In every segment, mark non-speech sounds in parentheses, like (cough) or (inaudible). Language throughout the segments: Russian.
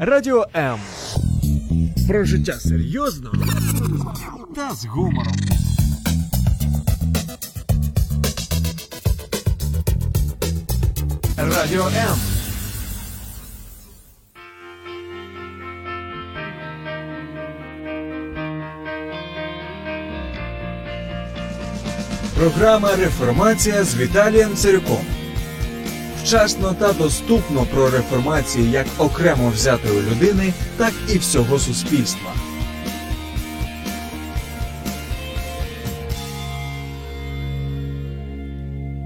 Радіо М. Про життя серйозно та з гумором. Радіо М. Програма Реформація з Віталієм Цирюком. Вчасно та доступно про реформацію як окремо взятої людини, так і всього суспільства.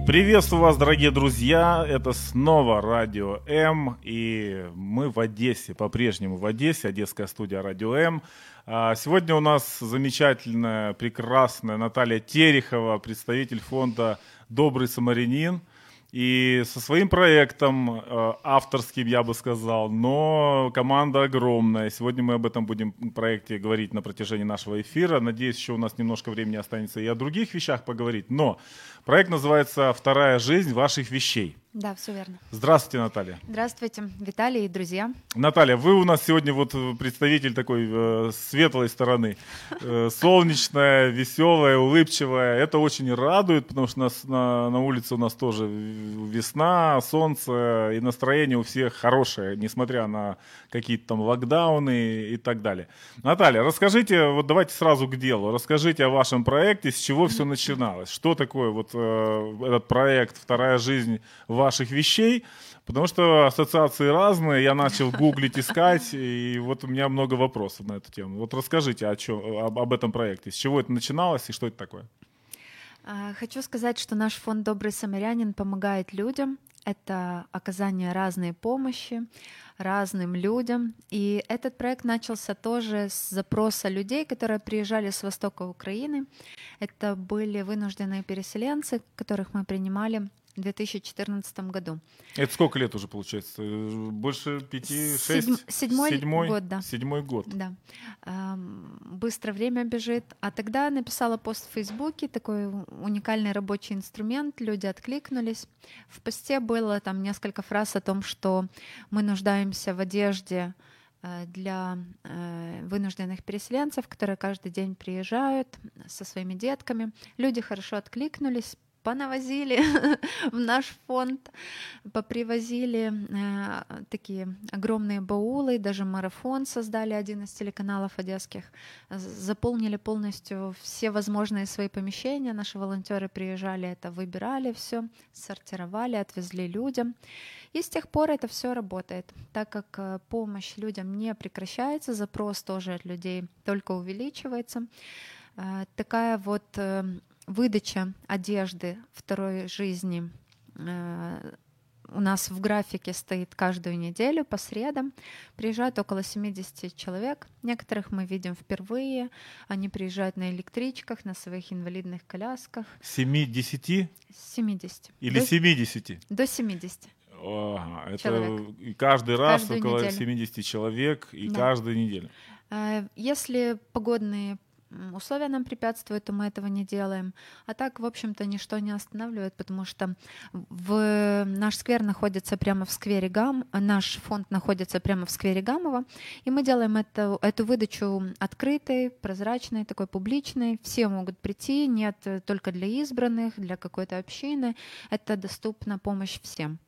Приветствую вас, дорогие друзья. Это снова Радио М. И мы в Одессе, по-прежнему в Одессе, Одесская студия Радио М. А Сегодня у нас замечательная, прекрасная Наталья Терехова, представитель фонда «Добрый самарянин». и со своим проектом, э, авторским, я бы сказал, но команда огромная. Сегодня мы об этом будем проекте говорить на протяжении нашего эфира. Надеюсь, еще у нас немножко времени останется и о других вещах поговорить. Но проект называется «Вторая жизнь ваших вещей». Да, все верно. Здравствуйте, Наталья. Здравствуйте, Виталий и друзья. Наталья, вы у нас сегодня вот представитель такой э, светлой стороны. Э, солнечная, веселая, улыбчивая. Это очень радует, потому что нас, на, на улице у нас тоже весна, солнце, и настроение у всех хорошее, несмотря на какие-то там локдауны и так далее. Наталья, расскажите, вот давайте сразу к делу. Расскажите о вашем проекте, с чего все начиналось. Что такое вот э, этот проект «Вторая жизнь» ваших вещей, потому что ассоциации разные, я начал гуглить, искать, и вот у меня много вопросов на эту тему. Вот расскажите о чем, об, об этом проекте, с чего это начиналось и что это такое? А, хочу сказать, что наш фонд «Добрый самарянин» помогает людям. Это оказание разной помощи разным людям. И этот проект начался тоже с запроса людей, которые приезжали с востока Украины. Это были вынужденные переселенцы, которых мы принимали в 2014 году. Это сколько лет уже получается? Больше пяти, шесть? Седьм, седьмой, седьмой год, да. Седьмой год. Да. Быстро время бежит. А тогда написала пост в Фейсбуке, такой уникальный рабочий инструмент, люди откликнулись. В посте было там несколько фраз о том, что мы нуждаемся в одежде э, для э, вынужденных переселенцев, которые каждый день приезжают со своими детками. Люди хорошо откликнулись, понавозили (laughs) в наш фонд, попривозили э, такие огромные баулы, даже марафон создали один из телеканалов одесских, заполнили полностью все возможные свои помещения, наши волонтеры приезжали, это выбирали все, сортировали, отвезли людям. И с тех пор это все работает, так как э, помощь людям не прекращается, запрос тоже от людей только увеличивается. Э, такая вот э, выдача одежды второй жизни э, у нас в графике стоит каждую неделю по средам. Приезжают около 70 человек. Некоторых мы видим впервые. Они приезжают на электричках, на своих инвалидных колясках. 70? 70. Или до, 70? До 70. Ага, это человек. каждый раз каждую около неделю. 70 человек и да. каждую неделю. Э, если погодные условия нам препятствуют, то мы этого не делаем. А так, в общем-то, ничто не останавливает, потому что в... наш сквер находится прямо в сквере Гам, наш фонд находится прямо в сквере Гамова, и мы делаем это, эту выдачу открытой, прозрачной, такой публичной. Все могут прийти, нет только для избранных, для какой-то общины. Это доступна помощь всем.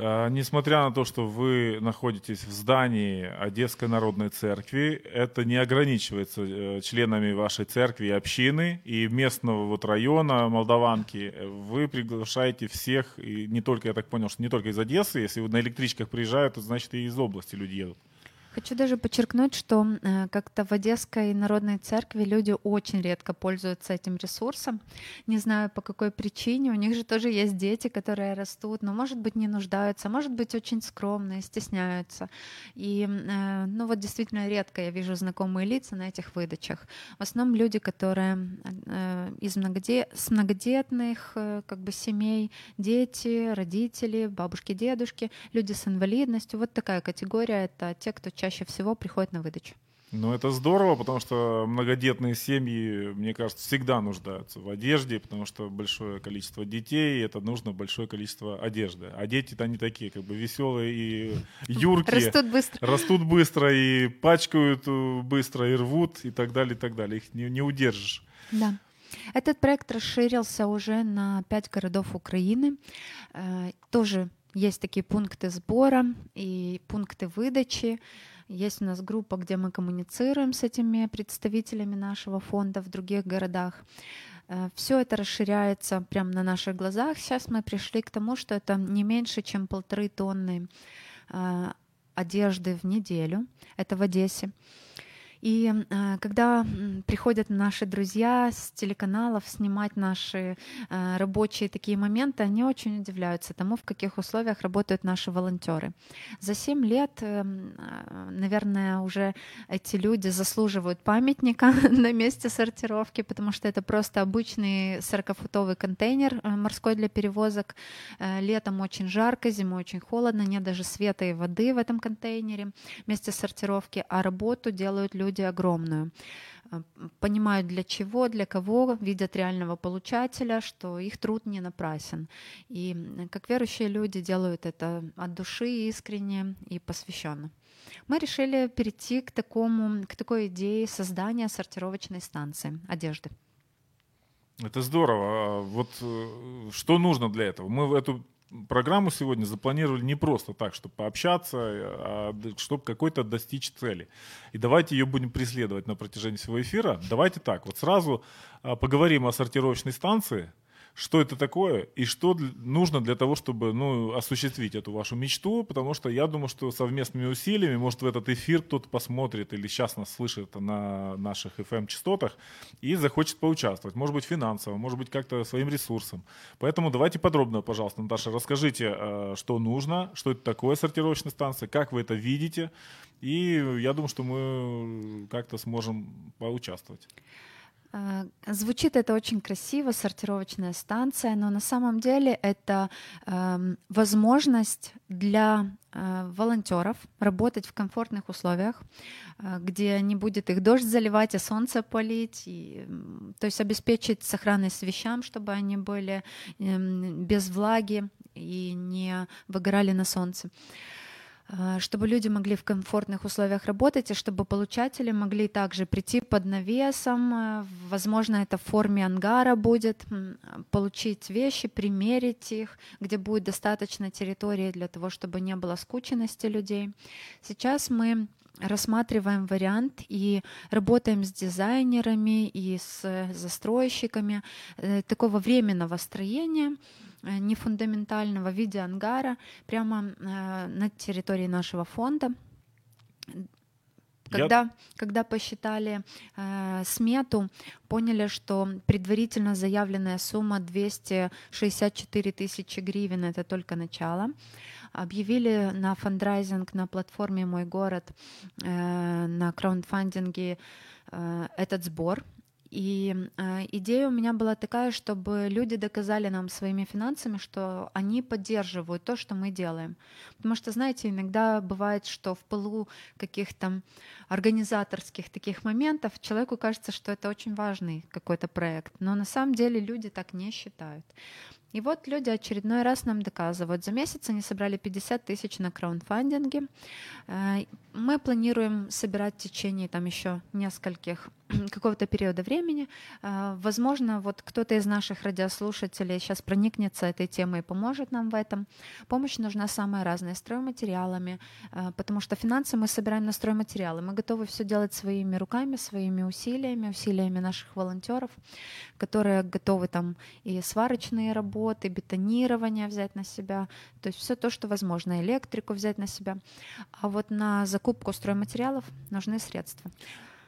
А, несмотря на то, что вы находитесь в здании Одесской Народной Церкви, это не ограничивается э, членами вашей церкви и общины и местного вот района Молдаванки. Вы приглашаете всех, и не только, я так понял, что не только из Одессы, если на электричках приезжают, то значит и из области люди едут. Хочу даже подчеркнуть, что э, как-то в Одесской народной церкви люди очень редко пользуются этим ресурсом. Не знаю по какой причине. У них же тоже есть дети, которые растут, но, может быть, не нуждаются, может быть, очень скромные, стесняются. И, э, ну вот действительно редко я вижу знакомые лица на этих выдачах. В основном люди, которые э, из многодет... с многодетных как бы семей, дети, родители, бабушки, дедушки, люди с инвалидностью. Вот такая категория — это те, кто чаще чаще всего приходят на выдачу. Ну, это здорово, потому что многодетные семьи, мне кажется, всегда нуждаются в одежде, потому что большое количество детей, это нужно большое количество одежды. А дети-то они такие, как бы веселые и юркие. Растут быстро. Растут быстро и пачкают э, быстро, и рвут, и так далее, и так далее. Их не, не удержишь. Да. Этот проект расширился уже на пять городов Украины. Э, тоже есть такие пункты сбора и пункты выдачи. Есть у нас группа, где мы коммуницируем с этими представителями нашего фонда в других городах. Э, Все это расширяется прямо на наших глазах. Сейчас мы пришли к тому, что это не меньше, чем полторы тонны э, одежды в неделю. Это в Одессе. И э, когда приходят наши друзья с телеканалов снимать наши э, рабочие такие моменты, они очень удивляются тому, в каких условиях работают наши волонтеры. За 7 лет, э, м, э, наверное, уже эти люди заслуживают памятника (laughs) на месте сортировки, потому что это просто обычный 40-футовый контейнер э, морской для перевозок. Э, Летом очень жарко, зимой очень холодно, нет даже света и воды в этом контейнере вместе сортировки, а работу делают люди огромную. Э, Понимают для чего, для кого, видят реального получателя, что их труд не напрасен. И как верующие люди делают это от души, искренне и посвященно. Мы решили перейти к, такому, к такой идее создания сортировочной станции одежды. Это здорово. А Вот э, что нужно для этого? Мы в эту программу сегодня запланировали не просто так, чтобы пообщаться, а чтобы какой-то достичь цели. И давайте ее будем преследовать на протяжении всего эфира. Давайте так, вот сразу а, поговорим о сортировочной станции, что это такое и что нужно для того, чтобы ну, осуществить эту вашу мечту, потому что я думаю, что совместными усилиями, может, в этот эфир кто-то посмотрит или сейчас нас слышит на наших FM-частотах и захочет поучаствовать, может быть, финансово, может быть, как-то своим ресурсом. Поэтому давайте подробно, пожалуйста, Наташа, расскажите, э, что нужно, что это такое сортировочная станция, как вы это видите, и я думаю, что мы как-то сможем поучаствовать. Э, Звучит это очень красиво, сортировочная станция, но на самом деле это эм, возможность для э, волонтеров работать в комфортных условиях, э, где не будет их дождь заливать, а солнце полить, и, то есть обеспечить сохранность вещам, чтобы они были эм, без влаги и не выгорали на солнце. э, чтобы люди могли в комфортных условиях работать, и чтобы получатели могли также прийти под навесом, э, возможно, это в форме ангара будет, получить вещи, примерить их, где будет достаточно территории для того, чтобы не было скученности людей. Сейчас мы рассматриваем вариант и работаем с дизайнерами и с застройщиками э, такого временного строения, э, не фундаментального в виде ангара прямо э, на территории нашего фонда. Я- Когда, когда посчитали э, смету, поняли, что предварительно заявленная сумма 264 тысячи гривен это только начало. Объявили на фандрайзинг на платформе Мой город э, на краундфандинге э, этот сбор. И э, идея у меня была такая, чтобы люди доказали нам своими финансами, что они поддерживают то, что мы делаем. Потому что, знаете, иногда бывает, что в пылу каких-то организаторских таких моментов человеку кажется, что это очень важный какой-то проект, но на самом деле люди так не считают. И вот люди очередной раз нам доказывают. За месяц они собрали 50 тысяч на краундфандинге. Э, Мы планируем собирать в течение там еще нескольких (clears throat) какого-то периода времени. Э, Возможно, вот кто-то из наших радиослушателей сейчас проникнется этой темой и поможет нам в этом. Помощь нужна самая разная, стройматериалами, э, потому что финансы мы собираем на стройматериалы. Мы готовы все делать своими руками, своими усилиями, усилиями наших волонтеров, которые готовы там и сварочные работы, бетонирование взять на себя, то есть все то, что возможно, электрику взять на себя. А вот на закупку стройматериалов нужны средства.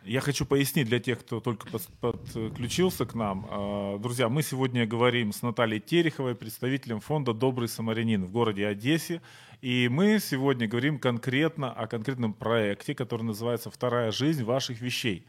Я хочу пояснить для тех, кто только подключился к нам. А, Друзья, мы сегодня говорим с Натальей Тереховой, представителем фонда «Добрый самарянин» в городе Одессе. И мы сегодня говорим конкретно о конкретном проекте, который называется «Вторая жизнь ваших вещей».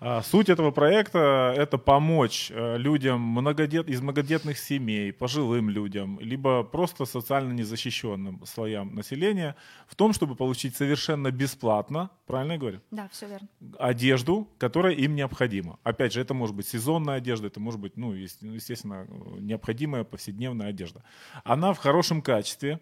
А, Суть этого проекта – это помочь э, людям многодет, из многодетных семей, пожилым людям, либо просто социально незащищенным слоям населения в том, чтобы получить совершенно бесплатно, правильно я говорю? Да, все верно. одежду, которая им необходима. Опять же, это может быть сезонная одежда, это может быть, ну, ес- естественно, необходимая повседневная одежда. Она в хорошем качестве.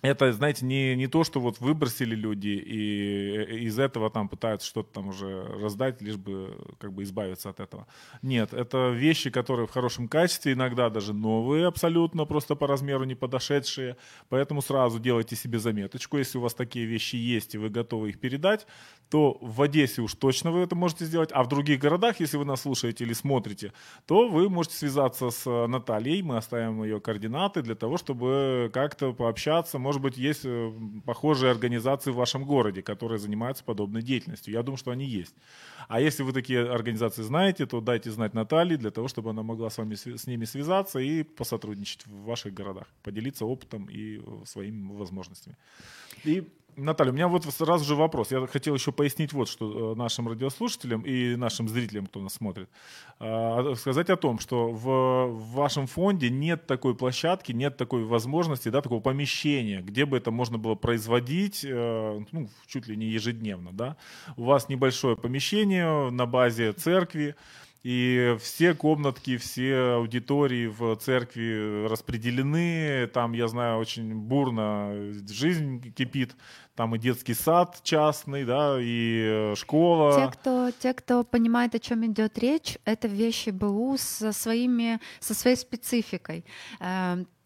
Это, знаете, не, не то, что вот выбросили люди и из этого там пытаются что-то там уже раздать, лишь бы как бы избавиться от этого. Нет, это вещи, которые в хорошем качестве, иногда даже новые абсолютно, просто по размеру не подошедшие. Поэтому сразу делайте себе заметочку. Если у вас такие вещи есть и вы готовы их передать, то в Одессе уж точно вы это можете сделать, а в других городах, если вы нас слушаете или смотрите, то вы можете связаться с э, Натальей, мы оставим ее координаты для того, чтобы как-то пообщаться. Может быть, есть э, похожие организации в вашем городе, которые занимаются подобной деятельностью. Я думаю, что они есть. А если вы такие организации знаете, то дайте знать Наталье для того, чтобы она могла с вами с ними связаться и посотрудничать в ваших городах, поделиться опытом и э, своими возможностями. И Наталья, у меня вот сразу же вопрос. Я хотел еще пояснить вот что э, нашим радиослушателям и нашим зрителям, кто нас смотрит. А, Сказать о том, что в, в вашем фонде нет такой площадки, нет такой возможности, да, такого помещения, где бы это можно было производить, э, ну, чуть ли не ежедневно, да. У вас небольшое помещение на базе церкви, и все комнатки, все аудитории в церкви распределены. Там, я знаю, очень бурно жизнь кипит. Там и детский сад частный, да, и э, школа. Те, кто, те, кто понимает, о чем идет речь, это вещи БУ со, своими, со своей спецификой.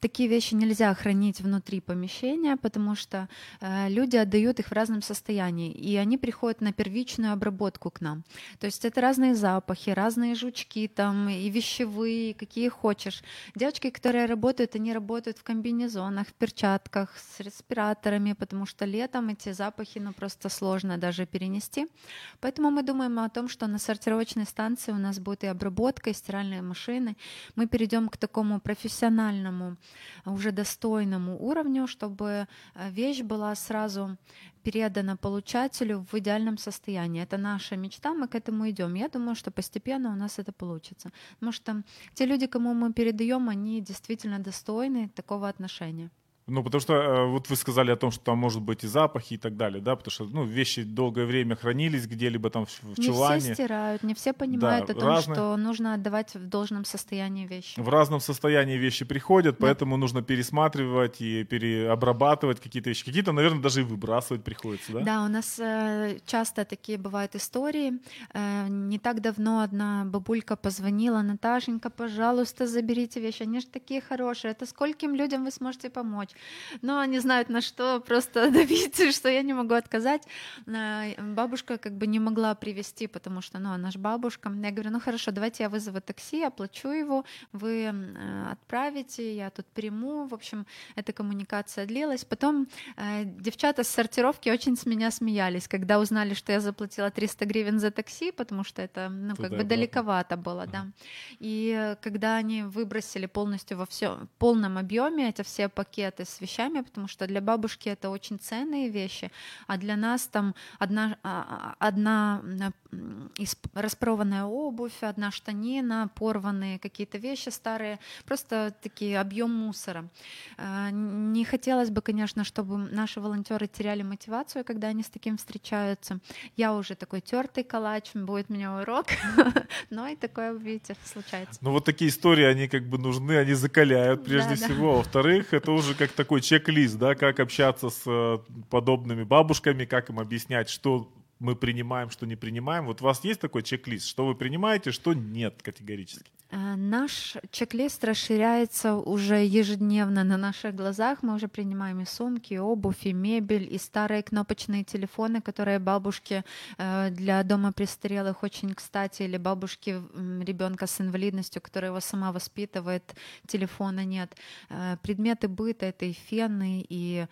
Такие вещи нельзя хранить внутри помещения, потому что э, люди отдают их в разном состоянии, и они приходят на первичную обработку к нам. То есть это разные запахи, разные жучки там, и вещевые, какие хочешь. Девочки, которые работают, они работают в комбинезонах, в перчатках, с респираторами, потому что летом эти запахи ну, просто сложно даже перенести. Поэтому мы думаем о том, что на сортировочной станции у нас будет и обработка, и стиральные машины. Мы перейдем к такому профессиональному, уже достойному уровню, чтобы э, вещь была сразу передана получателю в идеальном состоянии. Это наша мечта, мы к этому идем. Я думаю, что постепенно у нас это получится. Потому что те люди, кому мы передаем, они действительно достойны такого отношения. Ну, потому что э, вот вы сказали о том, что там может быть и запахи и так далее, да, потому что, ну, вещи долгое время хранились где-либо там в, в не чулане. все стирают, не все понимают Да, о том, разные- что нужно отдавать в должном состоянии вещи. В разном состоянии вещи приходят, Да. поэтому нужно пересматривать и переобрабатывать какие-то вещи. Какие-то, наверное, даже и выбрасывать приходится, да? Да, у нас э, часто такие бывают истории. Э, не так давно одна бабулька позвонила, Наташенька, пожалуйста, заберите вещи, они же такие хорошие, это скольким людям вы сможете помочь? Но они знают на что, просто (laughs) добиться, что я не могу отказать. Э, Бабушка как бы не могла привезти, потому что, ну, она же бабушка. Я говорю, ну хорошо, давайте я вызову такси, оплачу его, вы э, отправите, я тут приму. В общем, эта коммуникация длилась. Потом э, девчата с сортировки очень с меня смеялись, когда узнали, что я заплатила 300 гривен за такси, потому что это, ну, как бы далековато было, да. И когда они выбросили полностью во все, полном объеме эти все пакеты с вещами, потому что для бабушки это очень ценные вещи, а для нас там одна, а, а, одна распорванная обувь, одна штанина, порванные какие-то вещи старые, просто такие объем мусора. А, Не хотелось бы, конечно, чтобы наши волонтеры теряли мотивацию, когда они с таким встречаются. Я уже такой тертый калач, будет у меня урок, (laughs) но и такое, видите, случается. Ну, вот такие истории, они как бы нужны, они закаляют прежде Да, да. всего. Во-вторых, это уже как такой чек-лист, да, как общаться с э, подобными бабушками, как им объяснять, что мы принимаем, что не принимаем. Вот у вас есть такой чек-лист, что вы принимаете, что нет категорически? Э, Наш чек-лист расширяется уже ежедневно на наших глазах. Мы уже принимаем и сумки, и обувь, и мебель, и старые кнопочные телефоны, которые бабушке э, для дома престарелых очень кстати, или бабушки ребенка с инвалидностью, которая его сама воспитывает, телефона нет. Э, Предметы быта — это и фены, и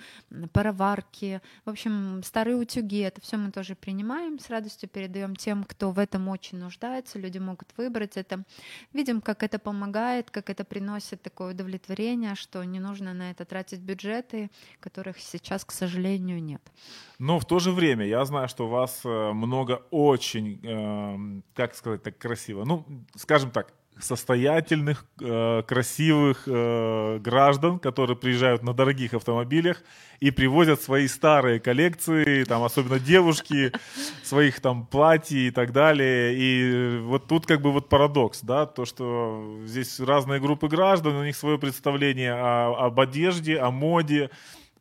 пароварки. В общем, старые утюги — это все мы тоже принимаем, с радостью передаем тем, кто в этом очень нуждается. Люди могут выбрать это в видим, как это помогает, как это приносит такое удовлетворение, что не нужно на это тратить бюджеты, которых сейчас, к сожалению, нет. Но в то же время я знаю, что у вас э, много очень, э, как сказать так красиво, ну, скажем так, состоятельных, э, красивых э, граждан, которые приезжают на дорогих автомобилях и привозят свои старые коллекции, там особенно девушки, своих там платьев и так далее. И вот тут как бы вот парадокс, да, то, что здесь разные группы граждан, у них свое представление о, об одежде, о моде,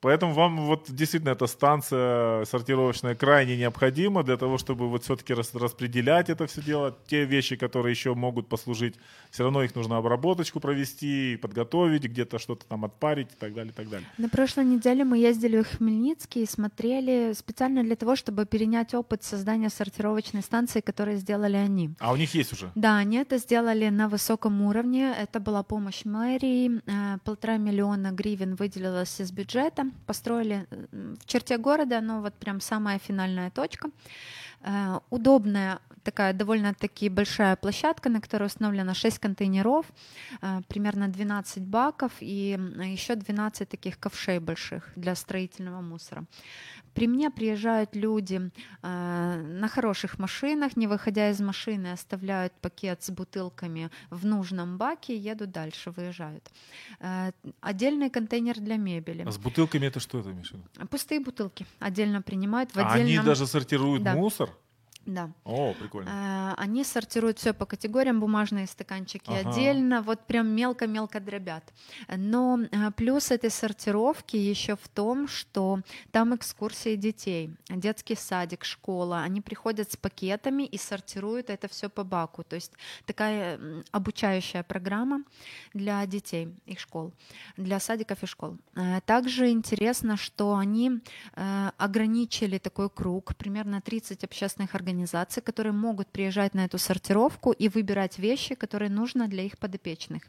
Поэтому вам вот действительно эта станция сортировочная крайне необходима для того, чтобы вот все-таки распределять это все дело. Те вещи, которые еще могут послужить, все равно их нужно обработочку провести, подготовить, где-то что-то там отпарить и так далее, и так далее. На прошлой неделе мы ездили в Хмельницкий и смотрели специально для того, чтобы перенять опыт создания сортировочной станции, которые сделали они. А у них есть уже? Да, они это сделали на высоком уровне. Это была помощь мэрии. Э, полтора миллиона гривен выделилось из бюджета построили в черте города, но вот прям самая финальная точка. Э, удобная такая довольно-таки большая площадка, на которой установлено 6 контейнеров, э, примерно 12 баков и еще 12 таких ковшей больших для строительного мусора. При мне приезжают люди э, на хороших машинах, не выходя из машины, оставляют пакет с бутылками в нужном баке и едут дальше, выезжают. Э, отдельный контейнер для мебели. А с бутылками это что это, Миша? Пустые бутылки отдельно принимают. В а отдельном... они даже сортируют да. мусор? Да. О, прикольно. Э, они сортируют все по категориям, бумажные стаканчики ага. отдельно, вот прям мелко-мелко дробят. Но э, плюс этой сортировки еще в том, что там экскурсии детей, детский садик, школа, они приходят с пакетами и сортируют это все по баку. То есть такая обучающая программа для детей их школ, для садиков и школ. Э, также интересно, что они ограничили такой круг, примерно 30 общественных организаций организаций, которые могут приезжать на эту сортировку и выбирать вещи, которые нужно для их подопечных.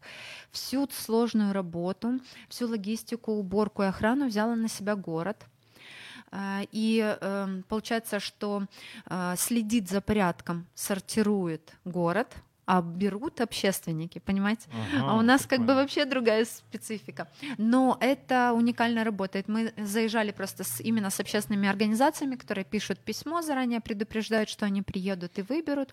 Всю сложную работу, всю логистику, уборку и охрану взяла на себя город. А, и эм, получается, что а, следит за порядком, сортирует город, а берут общественники, понимаете? Ага, а у нас как бы вообще другая специфика. Но это уникально работает. Мы заезжали просто с, именно с общественными организациями, которые пишут письмо заранее, предупреждают, что они приедут и выберут.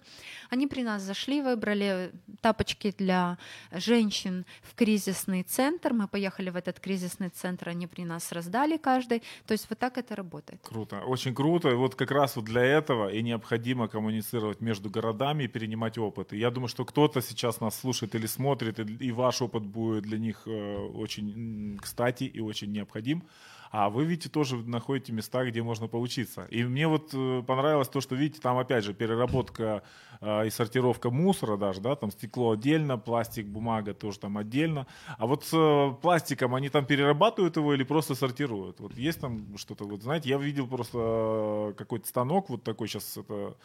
Они при нас зашли, выбрали тапочки для женщин в кризисный центр. Мы поехали в этот кризисный центр, они при нас раздали каждый. То есть вот так это работает. Круто, очень круто. И вот как раз вот для этого и необходимо коммуницировать между городами и перенимать опыт. И я думаю, что кто-то сейчас нас слушает или смотрит, и ваш опыт будет для них э, очень кстати и очень необходим. А вы, видите, тоже находите места, где можно поучиться. И мне вот э, понравилось то, что, видите, там опять же переработка э, и сортировка мусора даже, да, там стекло отдельно, пластик, бумага тоже там отдельно. А вот с э, пластиком они там перерабатывают его или просто сортируют? Вот есть там что-то, вот знаете, я видел просто какой-то станок вот такой сейчас, это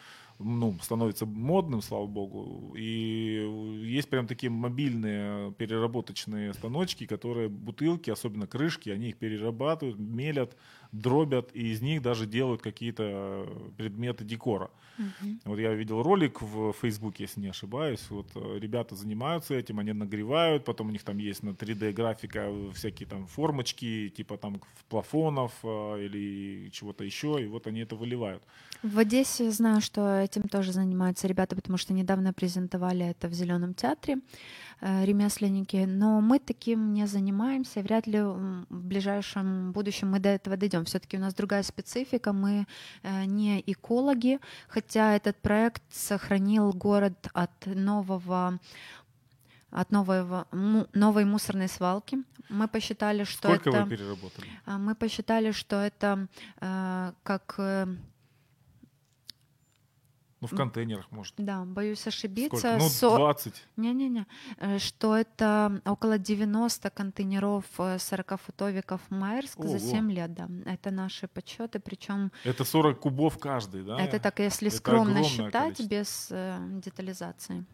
ну, становится модным, слава богу. И есть прям такие мобильные переработочные станочки, которые бутылки, особенно крышки, они их перерабатывают, мелят, дробят, и из них даже делают какие-то предметы декора. Uh-huh. Вот я видел ролик в Фейсбуке, если не ошибаюсь. Вот э, ребята занимаются этим, они нагревают, потом у них там есть на 3D графика всякие там формочки, типа там плафонов э, или чего-то еще, и вот они это выливают. В Одессе знаю, что этим тоже занимаются ребята, потому что недавно презентовали это в Зеленом театре э, ремесленники, но мы таким не занимаемся, вряд ли в ближайшем будущем мы до этого дойдем. Все-таки у нас другая специфика, мы э, не экологи, хотя этот проект сохранил город от нового от нового, новой мусорной свалки. Мы посчитали, что Сколько это... вы переработали? А, мы посчитали, что это э, как э, ну, в контейнерах, может. Да, боюсь ошибиться. Сколько? Ну, Со... 20. Не-не-не. Э, что это около 90 контейнеров 40-футовиков э, Майерск Ого. за 7 лет, да. Это наши подсчеты, причем... Это 40 кубов каждый, да? Это так, если это скромно считать, количество. без э, детализации.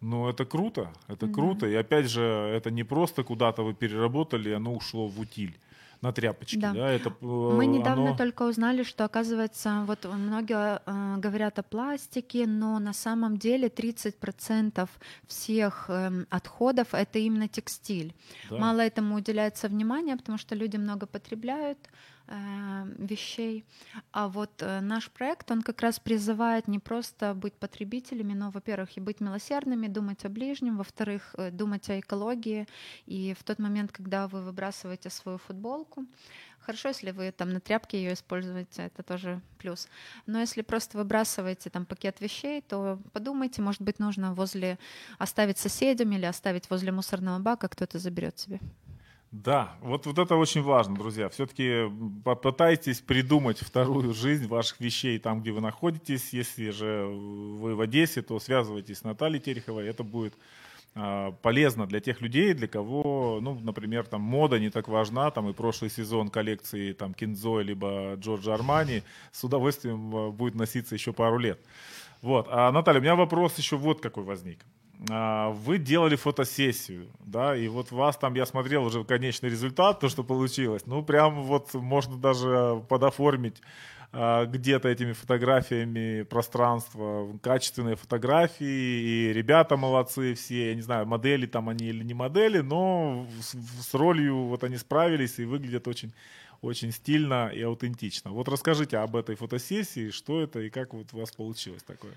Ну, это круто, это да. круто. И опять же, это не просто куда-то вы переработали, оно ушло в утиль. На тряпочке, да? Да. Это, э, Мы недавно оно- только узнали, что, оказывается, вот многие э, говорят о пластике, но на самом деле 30% всех эм, отходов это именно текстиль. Да. Мало этому уделяется внимания, потому что люди много потребляют э, вещей. А вот э, наш проект, он как раз призывает не просто быть потребителями, но, во-первых, и быть милосердными, думать о ближнем, во-вторых, э, думать о экологии. И в тот момент, когда вы выбрасываете свою футболку, Хорошо, если вы там на тряпке ее используете, это тоже плюс. Но если просто выбрасываете там пакет вещей, то подумайте, может быть, нужно возле оставить соседям или оставить возле мусорного бака, кто-то заберет себе. Да, вот, вот это очень важно, друзья. Все-таки попытайтесь придумать вторую жизнь ваших вещей там, где вы находитесь. Если же вы в Одессе, то связывайтесь с Натальей Тереховой. Это будет а, полезно для тех людей, для кого, ну, например, там мода не так важна, там и прошлый сезон коллекции там Кинзо либо Джорджа Армани с удовольствием а, будет носиться еще пару лет. Вот. А, Наталья, у меня вопрос еще вот какой возник. А, Вы делали фотосессию, да, и вот вас там, я смотрел уже конечный результат, то, что получилось. Ну, прям вот можно даже подоформить а, где-то этими фотографиями пространство, качественные фотографии, и ребята молодцы все, я не знаю, модели там они или не модели, но с, с ролью вот они справились и выглядят очень, очень стильно и аутентично. Вот расскажите об этой фотосессии, что это и как вот у вас получилось такое.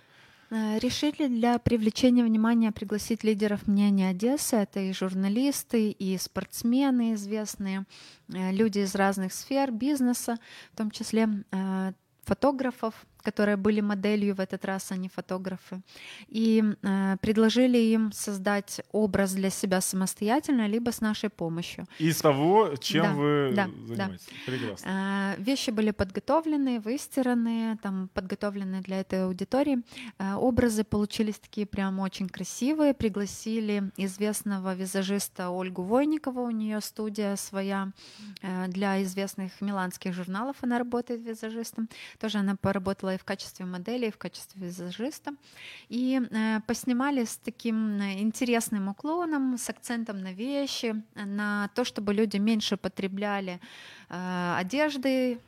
Э, Решили для привлечения внимания пригласить лидеров мнения Одессы. Это и журналисты, и спортсмены известные, э, люди из разных сфер бизнеса, в том числе э, фотографов, которые были моделью в этот раз, а не фотографы. И э, предложили им создать образ для себя самостоятельно, либо с нашей помощью. Из того, чем Да, вы да, занимаетесь. Прекрасно. Э, Вещи были подготовлены, выстираны, там подготовлены для этой аудитории. Э, Образы получились такие прям очень красивые. Пригласили известного визажиста Ольгу Войникову, у нее студия своя э, для известных миланских журналов. Она работает визажистом. Тоже она поработала и в качестве модели, и в качестве визажиста. И э, поснимали с таким э, интересным уклоном, с акцентом на вещи, на то, чтобы люди меньше потребляли э, одежды,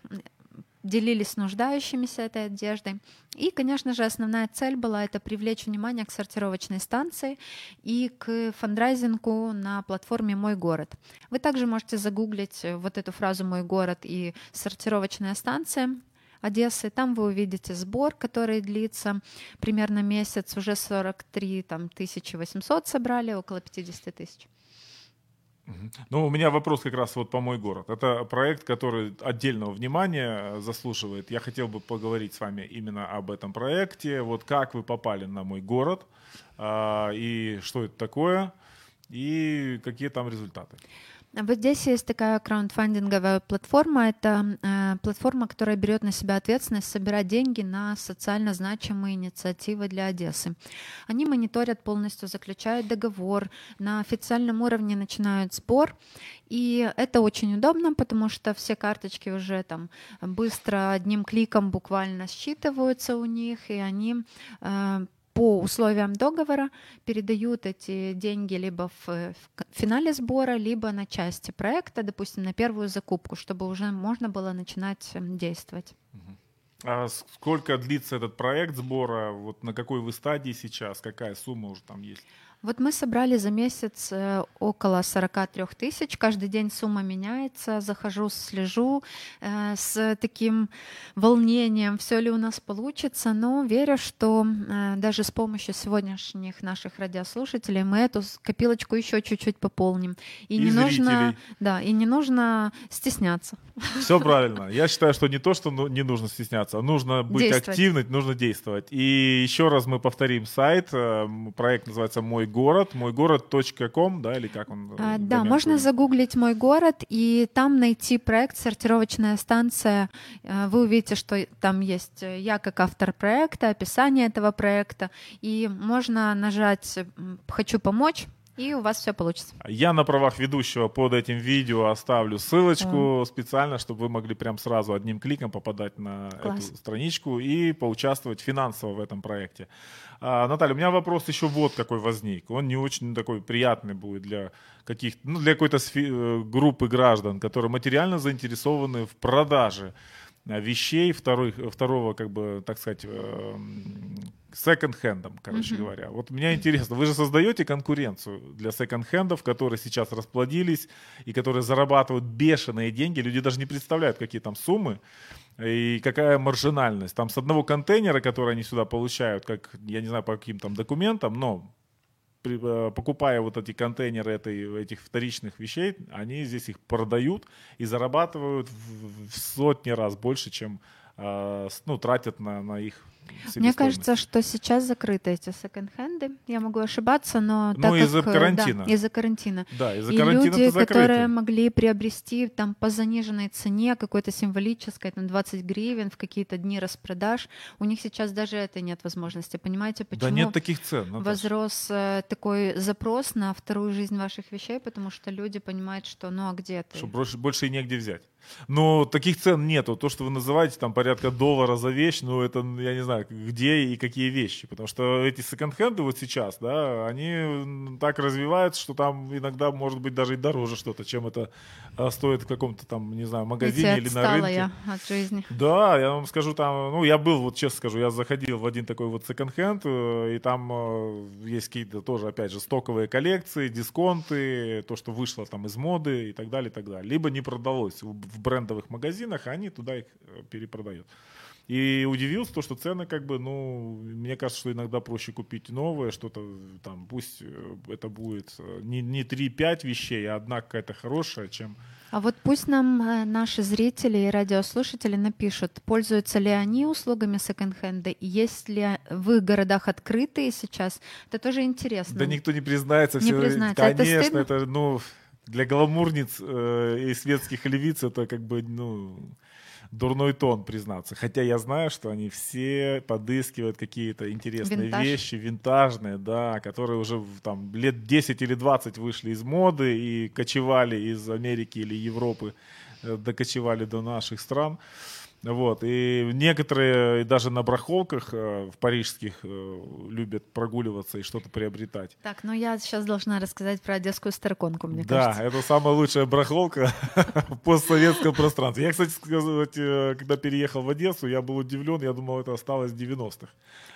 делились с нуждающимися этой одеждой. И, конечно же, основная цель была это привлечь внимание к сортировочной станции и к фандрайзингу на платформе «Мой город». Вы также можете загуглить вот эту фразу «Мой город» и «сортировочная станция», Одессы. Там вы увидите сбор, который длится примерно месяц. Уже 43 там, 800 собрали, около 50 тысяч. Ну, у меня вопрос как раз вот по мой город. Это проект, который отдельного внимания э, заслуживает. Я хотел бы поговорить с вами именно об этом проекте. Вот как вы попали на мой город, а, и что это такое, и какие там результаты. В Одессе есть такая краундфандинговая платформа. Это э, платформа, которая берет на себя ответственность собирать деньги на социально значимые инициативы для Одессы. Они мониторят полностью, заключают договор, на официальном уровне начинают сбор. И это очень удобно, потому что все карточки уже там быстро одним кликом буквально считываются у них, и они э, по условиям договора передают эти деньги либо в, в финале сбора, либо на части проекта, допустим, на первую закупку, чтобы уже можно было начинать м, действовать. А сколько длится этот проект сбора? Вот на какой вы стадии сейчас? Какая сумма уже там есть? Вот мы собрали за месяц э, около 43 тысяч. Каждый день сумма меняется. Захожу, слежу э, с таким волнением, все ли у нас получится. Но верю, что э, даже с помощью сегодняшних наших радиослушателей мы эту копилочку еще чуть-чуть пополним. И, И не нужно, да, и не нужно стесняться. Все правильно. Я считаю, что не то, что ну- не нужно стесняться, а нужно быть активным, нужно действовать. И еще раз мы повторим сайт. э, Проект называется «Мой город». Мойгород.ком, да, или как он? э, А, да, можно правильно? загуглить мой город и там найти проект «Сортировочная станция». Э, Вы увидите, что там есть э, я как автор проекта, описание этого проекта, и можно нажать «Хочу помочь», И у вас все получится. Я на правах ведущего под этим видео оставлю ссылочку специально, чтобы вы могли прям сразу одним кликом попадать на Класс. эту страничку и поучаствовать финансово в этом проекте. А, Наталья, у меня вопрос еще вот какой возник. Он не очень такой приятный будет для каких ну, для какой-то сфе- э, группы граждан, которые материально заинтересованы в продаже вещей второй, второго, как бы, так сказать, секонд-хендом, короче Мгм. говоря. Вот меня интересно, вы же создаете конкуренцию для секонд-хендов, которые сейчас расплодились и которые зарабатывают бешеные деньги. Люди даже не представляют, какие там суммы и какая маржинальность. Там с одного контейнера, который они сюда получают, как, я не знаю, по каким там документам, но э, покупая вот эти контейнеры этой, этих вторичных вещей, они здесь их продают и зарабатывают в, в сотни раз больше, чем э, ну, тратят на, на их Мне кажется, что сейчас закрыты эти секонд-хенды. Я могу ошибаться, но Ну, так как, из-за э, карантина. Да, из-за карантина. Да, из-за И карантина люди, которые могли приобрести там по заниженной цене, какой-то символической, там 20 гривен в какие-то дни распродаж, у них сейчас даже это нет возможности. Понимаете, почему? Да нет таких цен. Наташа. возрос э, такой запрос на вторую жизнь ваших вещей, потому что люди понимают, что ну а где ты? Что больше, больше и негде взять. Но таких цен нету. То, что вы называете там порядка доллара за вещь, ну это, я не знаю, где и какие вещи. Потому что эти секонд-хенды вот сейчас, да, они так развиваются, что там иногда может быть даже и дороже что-то, чем это а, стоит в каком-то там, не знаю, магазине или на рынке. я от жизни. Да, я вам скажу, там, ну, я был, вот честно скажу, я заходил в один такой вот секонд-хенд, э, и там э, есть какие-то тоже, опять же, стоковые коллекции, дисконты, то, что вышло там из моды и так далее, и так далее. Либо не продалось в в брендовых магазинах, а они туда их э, перепродают. И удивился то, что цены как бы, ну, мне кажется, что иногда проще купить новое, что-то там, пусть э, это будет э, не, не 3-5 вещей, а одна какая-то хорошая, чем А вот пусть нам э, наши зрители и радиослушатели напишут, пользуются ли они услугами секонд-хенда, и есть ли в городах открытые сейчас. Это тоже интересно. Да никто не признается. Не все, признается. Это Конечно, стыдно? это, ну, для гламурниц э, и светских львиц это как бы, ну, дурной тон признаться. Хотя я знаю, что они все подыскивают какие-то интересные Винтаж. вещи, винтажные, да, которые уже там лет 10 или 20 вышли из моды и кочевали из Америки или Европы, э, докочевали до наших стран. Вот. И некоторые даже на брахолках э, в парижских э, любят прогуливаться и что-то приобретать. Так, ну я сейчас должна рассказать про одесскую староконку, мне да, кажется. это самая лучшая брахолка (laughs) в постсоветском пространстве. Я, кстати, сказать, э, когда переехал в Одессу, я был удивлен, я думал, это осталось в 90-х.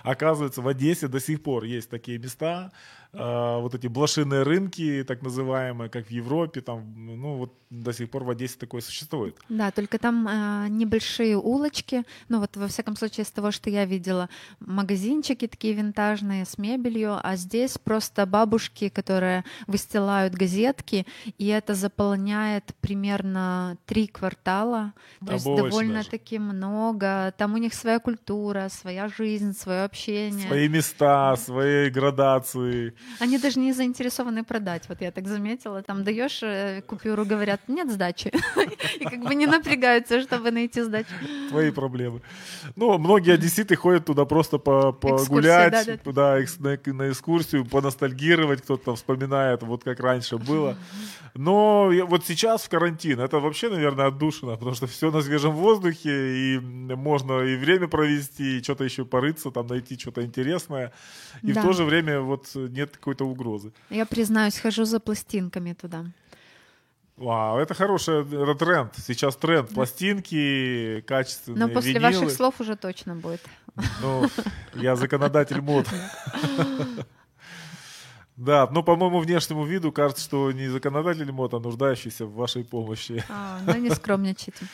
Оказывается, в Одессе до сих пор есть такие места, э, вот эти блошиные рынки, так называемые, как в Европе, там, ну вот до сих пор в Одессе такое существует. Да, только там э, небольшие улочки, ну вот во всяком случае из того, что я видела, магазинчики такие винтажные с мебелью, а здесь просто бабушки, которые выстилают газетки, и это заполняет примерно три квартала, то Да есть довольно-таки много. Там у них своя культура, своя жизнь, свое общение. Свои места, свои градации. Они даже не заинтересованы продать, вот я так заметила. Там даешь э, купюру, говорят, нет сдачи. (laughs) И как бы не напрягаются, чтобы найти сдачу. Твои проблемы. Ну, многие одесситы ходят туда просто по- Экскурсии, погулять, да, да. на, на экскурсию, поностальгировать, кто-то там вспоминает, вот как раньше было. Но вот сейчас в карантин, это вообще, наверное, отдушина, потому что все на свежем воздухе, и можно и время провести, и что-то еще порыться, там найти что-то интересное. И Да. в то же время вот нет какой-то угрозы. Я признаюсь, хожу за пластинками туда. Вау, это хороший это тренд. Сейчас тренд. Пластинки, качественные Но после винилы. ваших слов уже точно будет. Ну, я законодатель мод. Да, но по моему внешнему виду кажется, что не законодатель мод, а нуждающийся в вашей помощи. А, ну не скромничайте.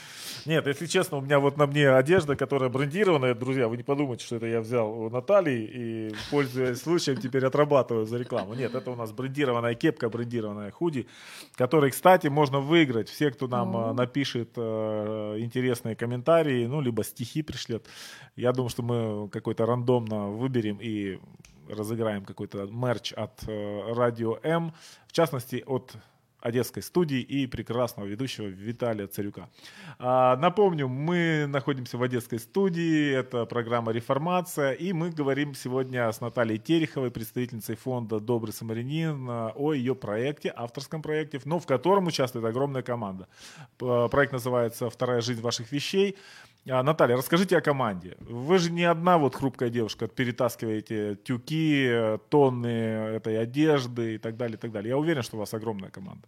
Нет, если честно, у меня вот на мне одежда, которая брендированная, друзья, вы не подумайте, что это я взял у Натальи и, пользуясь случаем, теперь отрабатываю за рекламу. Нет, это у нас брендированная кепка, брендированная худи, которой, кстати, можно выиграть. Все, кто нам э, напишет э, интересные комментарии, ну, либо стихи пришлет. Я думаю, что мы какой-то рандомно выберем и разыграем какой-то мерч от э, Радио М, в частности, от Одесской студии и прекрасного ведущего Виталия Царюка. А, напомню, мы находимся в Одесской студии, это программа «Реформация», и мы говорим сегодня с Натальей Тереховой, представительницей фонда «Добрый самарянин», о ее проекте, авторском проекте, но в котором участвует огромная команда. Проект называется «Вторая жизнь ваших вещей». А, Наталья, расскажите о команде. Вы же не одна вот хрупкая девушка, перетаскиваете тюки, тонны этой одежды и так далее, и так далее. Я уверен, что у вас огромная команда.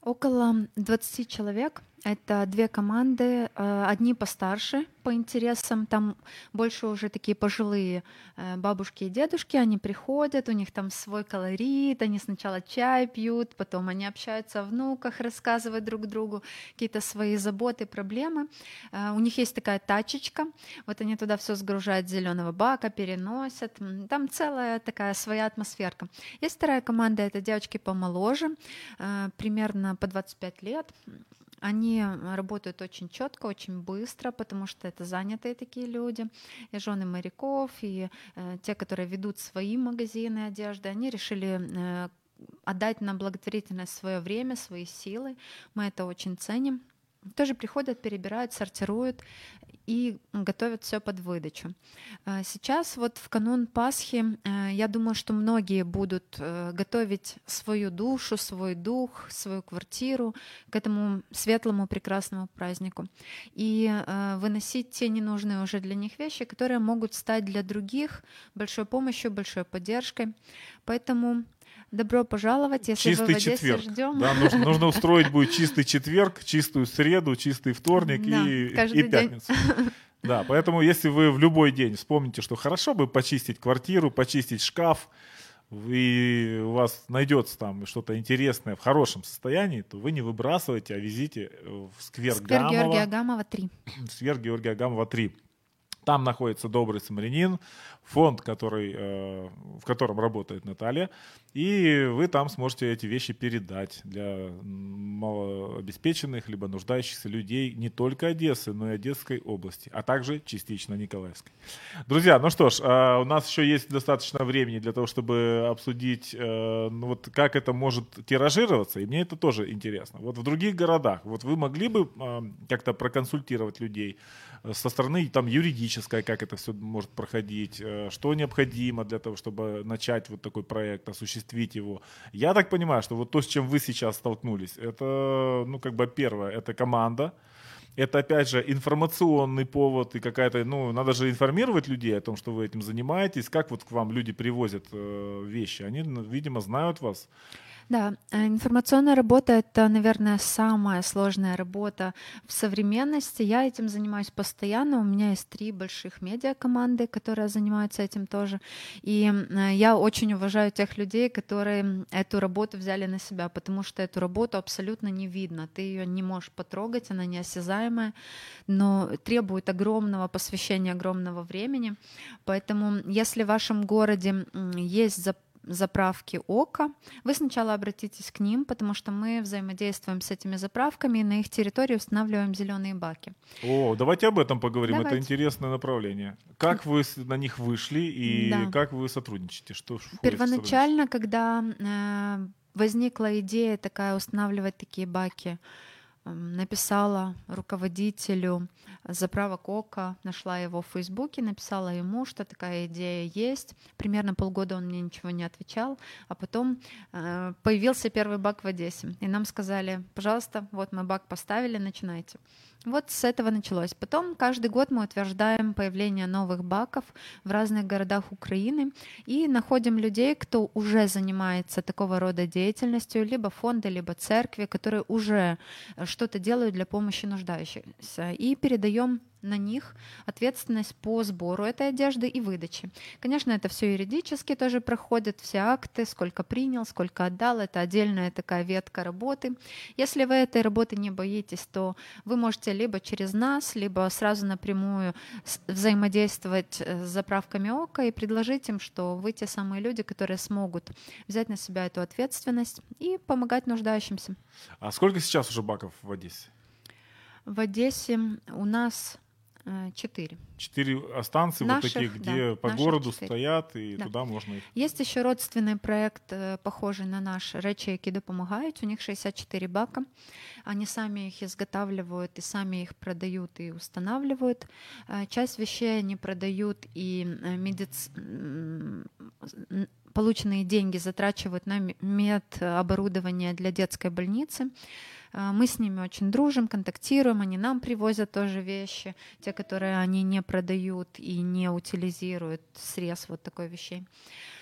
Около 20 человек. Это две команды, э, одни постарше по интересам, там больше уже такие пожилые э, бабушки и дедушки, они приходят, у них там свой колорит, они сначала чай пьют, потом они общаются о внуках, рассказывают друг другу какие-то свои заботы, проблемы. Э, у них есть такая тачечка, вот они туда все сгружают зеленого бака, переносят, там целая такая своя атмосферка. Есть вторая команда, это девочки помоложе, примерно по 25 лет, они работают очень четко, очень быстро, потому что это занятые такие люди, и жены моряков, и э, те, которые ведут свои магазины одежды, они решили э, отдать на благотворительность свое время, свои силы. Мы это очень ценим тоже приходят, перебирают, сортируют и готовят все под выдачу. А, сейчас вот в канун Пасхи э, я думаю, что многие будут э, готовить свою душу, свой дух, свою квартиру к этому светлому прекрасному празднику и э, выносить те ненужные уже для них вещи, которые могут стать для других большой помощью, большой поддержкой. Поэтому Добро пожаловать, если чистый вы в Одессе четверг. ждем. Да, нужно, нужно (laughs) устроить будет чистый четверг, чистую среду, чистый вторник да, и, и пятницу. День. Да, поэтому если вы в любой день вспомните, что хорошо бы почистить квартиру, почистить шкаф, и у вас найдется там что-то интересное в хорошем состоянии, то вы не выбрасывайте, а везите в сквер, сквер Гамова. Георгия Гамова 3. (clears throat) Сквер Георгия Гамова 3. Там находится добрый самарянин, фонд, который, э, в котором работает Наталья, и вы там сможете эти вещи передать для малообеспеченных либо нуждающихся людей не только Одессы, но и Одесской области, а также частично Николаевской. Друзья, ну что ж, э, у нас еще есть достаточно времени для того, чтобы обсудить, э, ну вот как это может тиражироваться, и мне это тоже интересно. Вот в других городах, вот вы могли бы как-то проконсультировать людей со стороны там юридической, как это все может проходить, Э, что необходимо для того, чтобы начать вот такой проект, осуществить его. Я так понимаю, что вот то, с чем вы сейчас столкнулись, это, ну, как бы первое, это команда, это, опять же, информационный повод и какая-то, ну, надо же информировать людей о том, что вы этим занимаетесь, как вот к вам люди привозят э, вещи. Они, видимо, знают вас. Да, э, информационная работа — это, наверное, самая сложная работа в современности. Я этим занимаюсь постоянно. У меня есть три больших медиа-команды, которые занимаются этим тоже. И э, я очень уважаю тех людей, которые эту работу взяли на себя, потому что эту работу абсолютно не видно. Ты ее не можешь потрогать, она неосязаемая, но требует огромного посвящения, огромного времени. Поэтому если в вашем городе есть заправки ОКО, вы сначала обратитесь к ним, потому что мы взаимодействуем с этими заправками и на их территории устанавливаем зеленые баки. О, давайте об этом поговорим. Давайте. Это интересное направление. Как вы на них вышли и да. как вы сотрудничаете? Что Первоначально, когда э, возникла идея такая устанавливать такие баки, написала руководителю заправок ОКО, нашла его в Фейсбуке, написала ему, что такая идея есть. Примерно полгода он мне ничего не отвечал, а потом э, появился первый бак в Одессе. И нам сказали, пожалуйста, вот мы бак поставили, начинайте. Вот с этого началось. Потом каждый год мы утверждаем появление новых баков в разных городах Украины и находим людей, кто уже занимается такого рода деятельностью, либо фонды, либо церкви, которые уже э, что-то делают для помощи нуждающихся. И передаем на них ответственность по сбору этой одежды и выдаче. Конечно, это все юридически тоже проходит, все акты, сколько принял, сколько отдал, это отдельная такая ветка работы. Если вы этой работы не боитесь, то вы можете либо через нас, либо сразу напрямую взаимодействовать э, с заправками ОКО и предложить им, что вы те самые люди, которые смогут взять на себя эту ответственность и помогать нуждающимся. А сколько сейчас уже баков в Одессе? В Одессе у нас четыре. Четыре а, станции Наших, вот таких, где да, по городу четыре. стоят, и Да. туда можно их... Есть еще родственный проект, э, похожий на наш «Речи, які допомагають». У них 64 бака. Они сами их изготавливают и сами их продают и устанавливают. Э, Часть вещей они продают и э, медиц... полученные деньги затрачивают на ме- медоборудование для детской больницы. Э, Мы с ними очень дружим, контактируем, они нам привозят тоже вещи, те, которые они не продают и не утилизируют, срез вот такой вещей.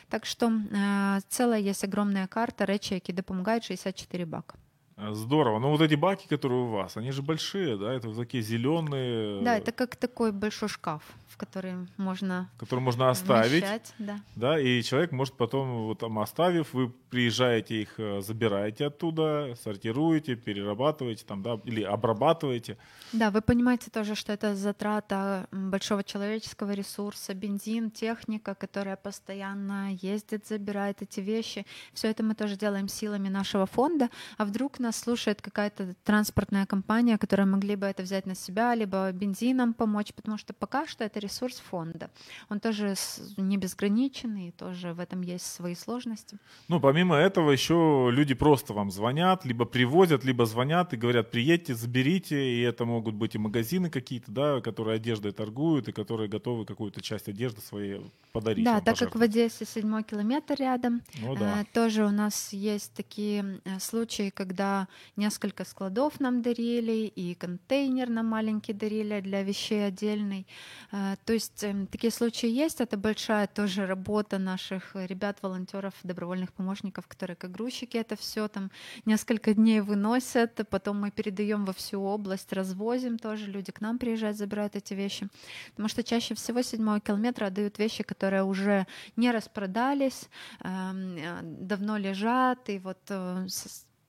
Так что э, целая есть огромная карта речи, які допомагають 64 бака. А, Здорово. Но вот эти баки, которые у вас, они же большие, да? Это вот такие зеленые, Да, это как такой большой шкаф, в который можно которые можно оставить. вмещать, да. Да, и человек может потом, вот там оставив, вы приезжаете их, э, забираете оттуда, сортируете, перерабатываете там, да, или обрабатываете. Да, вы понимаете тоже, что это затрата большого человеческого ресурса, бензин, техника, которая постоянно ездит, забирает эти вещи. Все это мы тоже делаем силами нашего фонда. А вдруг нас слушает какая-то транспортная компания, которая могли бы это взять на себя, либо бензином помочь, потому что пока что это ресурс фонда. Он тоже не безграниченный, и тоже в этом есть свои сложности. Ну, помимо этого, еще люди просто вам звонят, либо привозят, либо звонят и говорят, приедьте, заберите, и это могут быть и магазины какие-то, да, которые одеждой торгуют, и которые готовы какую-то часть одежды своей подарить Да, вам, так как в. Одессе седьмой километр рядом, Ну э, да. тоже у нас есть такие э, случаи, когда несколько складов нам дарили, и контейнер нам маленький дарили для вещей отдельный. Э, То есть эм, такие случаи есть. Это большая тоже работа наших ребят, волонтеров, добровольных помощников, которые как грузчики это все там несколько дней выносят, потом мы передаем во всю область, развозим тоже, люди к нам приезжают, забирают эти вещи. Потому что чаще всего седьмого километра отдают вещи, которые уже не распродались, эм, э, давно лежат, и вот э,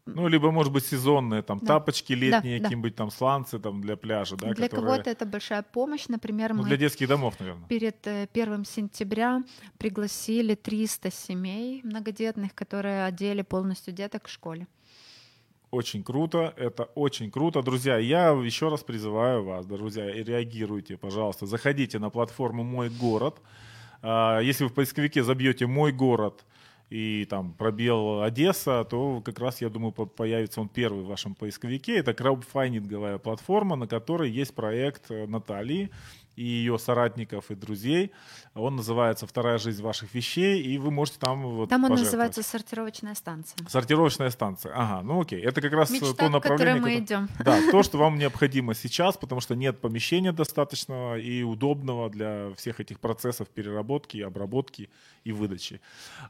Ну, либо, может быть, сезонные, там, Да. тапочки летние, да. какие-нибудь там сланцы там для пляжа, да, для которые... кого-то это большая помощь. Например, Ну, мы для детских домов, наверное. перед э, 1 сентября пригласили 300 семей многодетных, которые одели полностью деток к школе. Очень круто, это очень круто. Друзья, я еще раз призываю вас, друзья, и реагируйте, пожалуйста. Заходите на платформу «Мой город». А, Если вы в поисковике забьете «Мой город» и там пробел Одесса, то как раз, я думаю, по- появится он первый в вашем поисковике. Это краудфандинговая платформа, на которой есть проект э, Натальи и ее соратников и друзей. Он называется «Вторая жизнь ваших вещей», и вы можете там вот Там он называется сортировочная станция. Сортировочная станция. Ага, ну окей. Это как раз Мечта, то направление, мы идем. Да, то, (laughs) что вам необходимо сейчас, потому что нет помещения достаточного и удобного для всех этих процессов переработки, обработки и выдачи.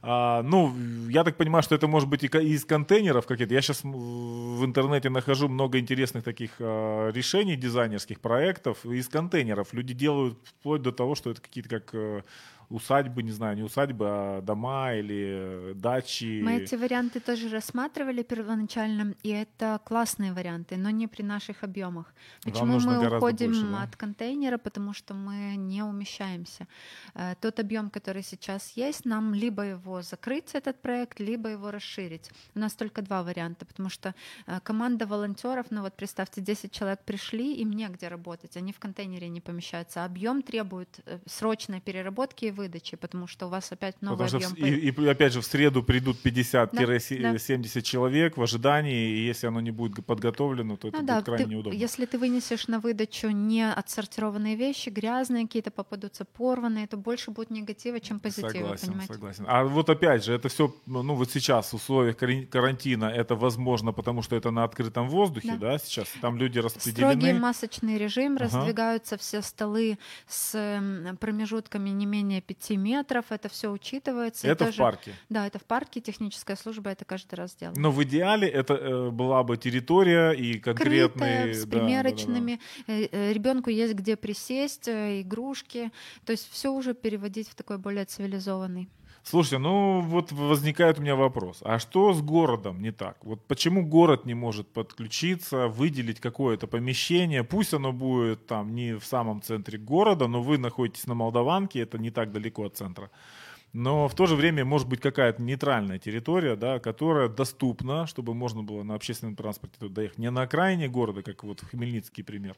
А, ну, я так понимаю, что это может быть и из контейнеров какие-то. Я сейчас в интернете нахожу много интересных таких а, решений дизайнерских проектов из контейнеров. Люди делают вплоть до того, что это какие-то как э, усадьбы, не знаю, не усадьбы, а дома или э, дачи. Мы эти варианты тоже рассматривали первоначально, и это классные варианты, но не при наших объемах. Почему мы уходим больше, да? от контейнера? Потому что мы не умещаемся. Э, Тот объем, который сейчас есть, нам либо его закрыть, этот проект, либо его расширить. У нас только два варианта, потому что э, команда волонтеров, ну вот представьте, 10 человек пришли, им негде работать, они в контейнере не помещаются. Объем требует срочной переработки и выдачи, потому что у вас опять новый Потому что объем. в- и, и опять же в среду придут 50-70 да. человек в ожидании, и если оно не будет подготовлено, то это Ну будет да, крайне ты- неудобно. если ты вынесешь на выдачу не отсортированные вещи, грязные какие-то попадутся, порванные, то больше будет негатива, чем позитива, Согласен, понимаете? согласен. А вот опять же, это все, ну вот сейчас в условиях карантина это возможно, потому что это на открытом воздухе, да, Да. сейчас там люди Строгий распределены. масочный режим, Ага. раздвигаются все столы с промежутками не менее 5 метров, это все учитывается. Это в тоже- парке. Да, это в парке, техническая служба это каждый раз делает. Но в идеале это э, была бы территория и конкретные... Крытая, с да, да, да, да. примерочными. Ребенку есть где присесть, э, игрушки. То есть все уже переводить в такой более цивилизованный. Слушайте, ну вот возникает у меня вопрос. А что с городом не так? Вот почему город не может подключиться, выделить какое-то помещение? Пусть оно будет там не в самом центре города, но вы находитесь на Молдаванке, это не так далеко от центра. Но в то же время может быть какая-то нейтральная территория, да, которая доступна, чтобы можно было на общественном транспорте туда доехать. Не на окраине города, как вот Хмельницкий пример,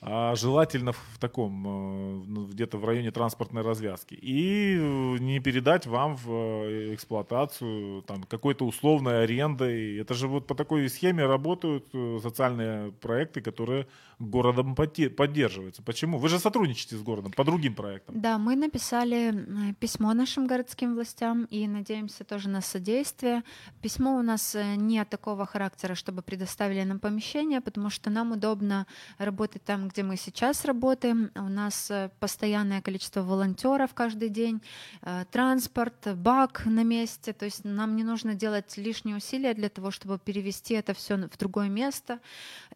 а желательно в таком, э, ну, где-то в районе транспортной развязки. И э, не передать вам в э, эксплуатацию там, какой-то условной арендой. Это же вот по такой схеме работают социальные проекты, которые городом поддерживаются. Почему? Вы же сотрудничаете с городом по другим проектам. Да, мы написали письмо нашим городским властям и надеемся тоже на содействие. Письмо у нас не такого характера, чтобы предоставили нам помещение, потому что нам удобно работать там, где мы сейчас работаем. У нас э, постоянное количество волонтеров каждый день, э, транспорт, бак на месте. То есть нам не нужно делать лишние усилия для того, чтобы перевести это все в другое место.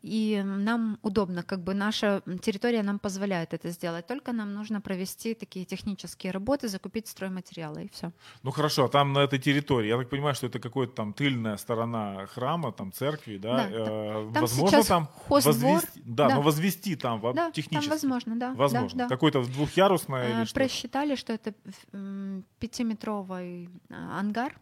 И нам удобно, как бы наша территория нам позволяет это сделать. Только нам нужно провести такие технические работы, закупить стройматериалы и все. Ну хорошо, а там на этой территории, я так понимаю, что это какая-то там тыльная сторона храма, там церкви, да? да э, там возможно там возвести, да, да, но возвести там да, технически. Там возможно, да. Возможно. Да, да. Какой-то двухъярусное или что? Просчитали, что это пятиметровый а, ангар.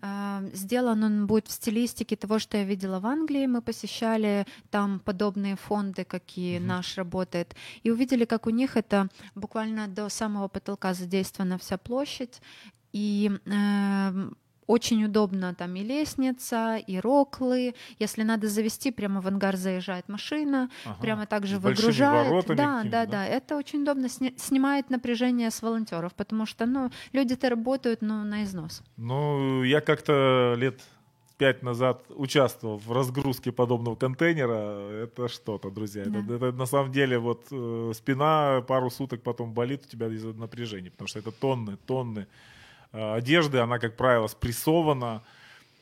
А, сделан он будет в стилистике того, что я видела в Англии. Мы посещали там подобные фонды, какие mm-hmm. наш работает, и увидели, как у них это буквально до самого потолка задействована вся площадь. И э, очень удобно, там и лестница, и роклы. Если надо завести, прямо в ангар заезжает машина, ага. прямо так же выгружает. Да, да, да, Это очень удобно снимает напряжение с волонтеров, потому что ну, люди-то работают ну, на износ. Ну, я как-то лет пять назад участвовал в разгрузке подобного контейнера, это что-то, друзья. Да. Это, это на самом деле вот э, спина пару суток потом болит у тебя из-за напряжения, потому что это тонны, тонны одежды, она, как правило, спрессована.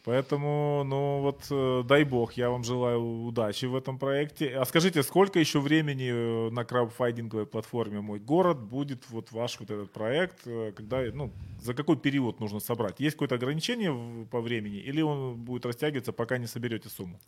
Поэтому, ну вот, э, дай бог, я вам желаю удачи в этом проекте. А скажите, сколько еще времени э, на краудфандинговой платформе «Мой город» будет вот ваш вот этот проект, когда, ну, за какой период нужно собрать? Есть какое-то ограничение по времени или он будет растягиваться, пока не соберете сумму?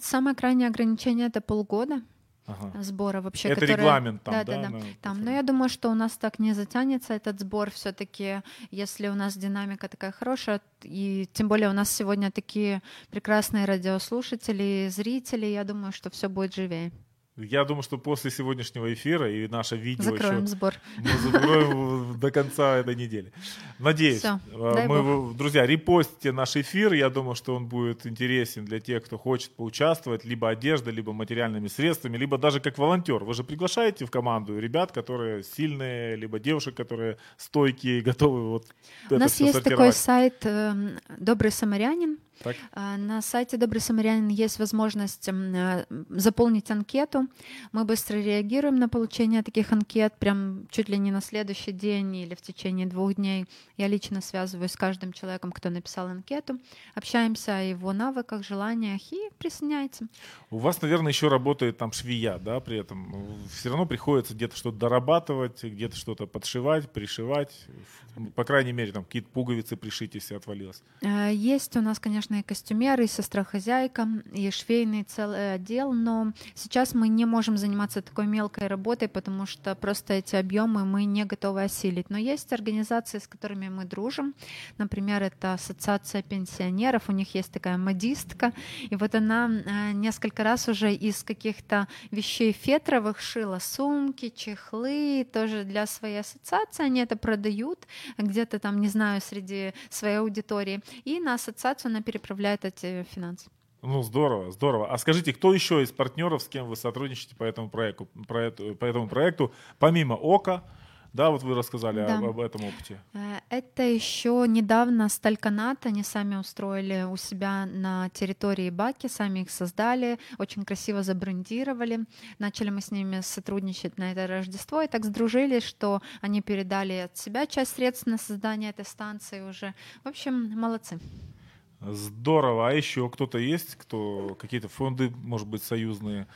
Самое крайнее ограничение — это полгода ага. сбора вообще. Это который... регламент там, да? Да, да, да. Там. Но я думаю, что у нас так не затянется этот сбор все таки если у нас динамика такая хорошая, и тем более у нас сегодня такие прекрасные радиослушатели, зрители, я думаю, что все будет живее. Я думаю, что после сегодняшнего эфира и наше видео Закроем еще сбор. мы закроем до конца этой недели. Надеюсь. Все, а, мы, друзья, репостите наш эфир. Я думаю, что он будет интересен для тех, кто хочет поучаствовать либо одеждой, либо материальными средствами, либо даже как волонтер. Вы же приглашаете в команду ребят, которые сильные, либо девушек, которые стойкие, (laughs) готовы вот У нас есть такой сайт э, «Добрый самарянин», так. А, на сайте Добрый Самарянин есть возможность э, заполнить анкету. Мы быстро реагируем на получение таких анкет, прям чуть ли не на следующий день или в течение двух дней. Я лично связываюсь с каждым человеком, кто написал анкету, общаемся о его навыках, желаниях и присоединяется. У вас, наверное, еще работает там швея, да, при этом все равно приходится где-то что-то дорабатывать, где-то что-то подшивать, пришивать, по крайней мере, там какие-то пуговицы пришить, если отвалилось. Э, есть у нас, конечно, конечно, костюмеры, и сестра-хозяйка, и швейный целый отдел, но сейчас мы не можем заниматься такой мелкой работой, потому что просто эти объемы мы не готовы осилить. Но есть организации, с которыми мы дружим. Например, это Ассоциация пенсионеров, у них есть такая модистка, и вот она э, несколько раз уже из каких-то вещей фетровых шила сумки, чехлы, тоже для своей ассоциации, они это продают где-то там, не знаю, среди своей аудитории. И на ассоциацию она переправляет эти финансы. Ну, здорово, здорово. А скажите, кто еще из партнеров, с кем вы сотрудничаете по этому проекту, по этому проекту помимо ОКА, да, вот вы рассказали да. об, об этом опыте. Э, это еще недавно Стальканат, они сами устроили у себя на территории Баки, сами их создали, очень красиво забрендировали. Начали мы с ними сотрудничать на это Рождество и так сдружились, что они передали от себя часть средств на создание этой станции уже. В общем, молодцы. Здорово. А еще кто-то есть, кто какие-то фонды, может быть, союзные?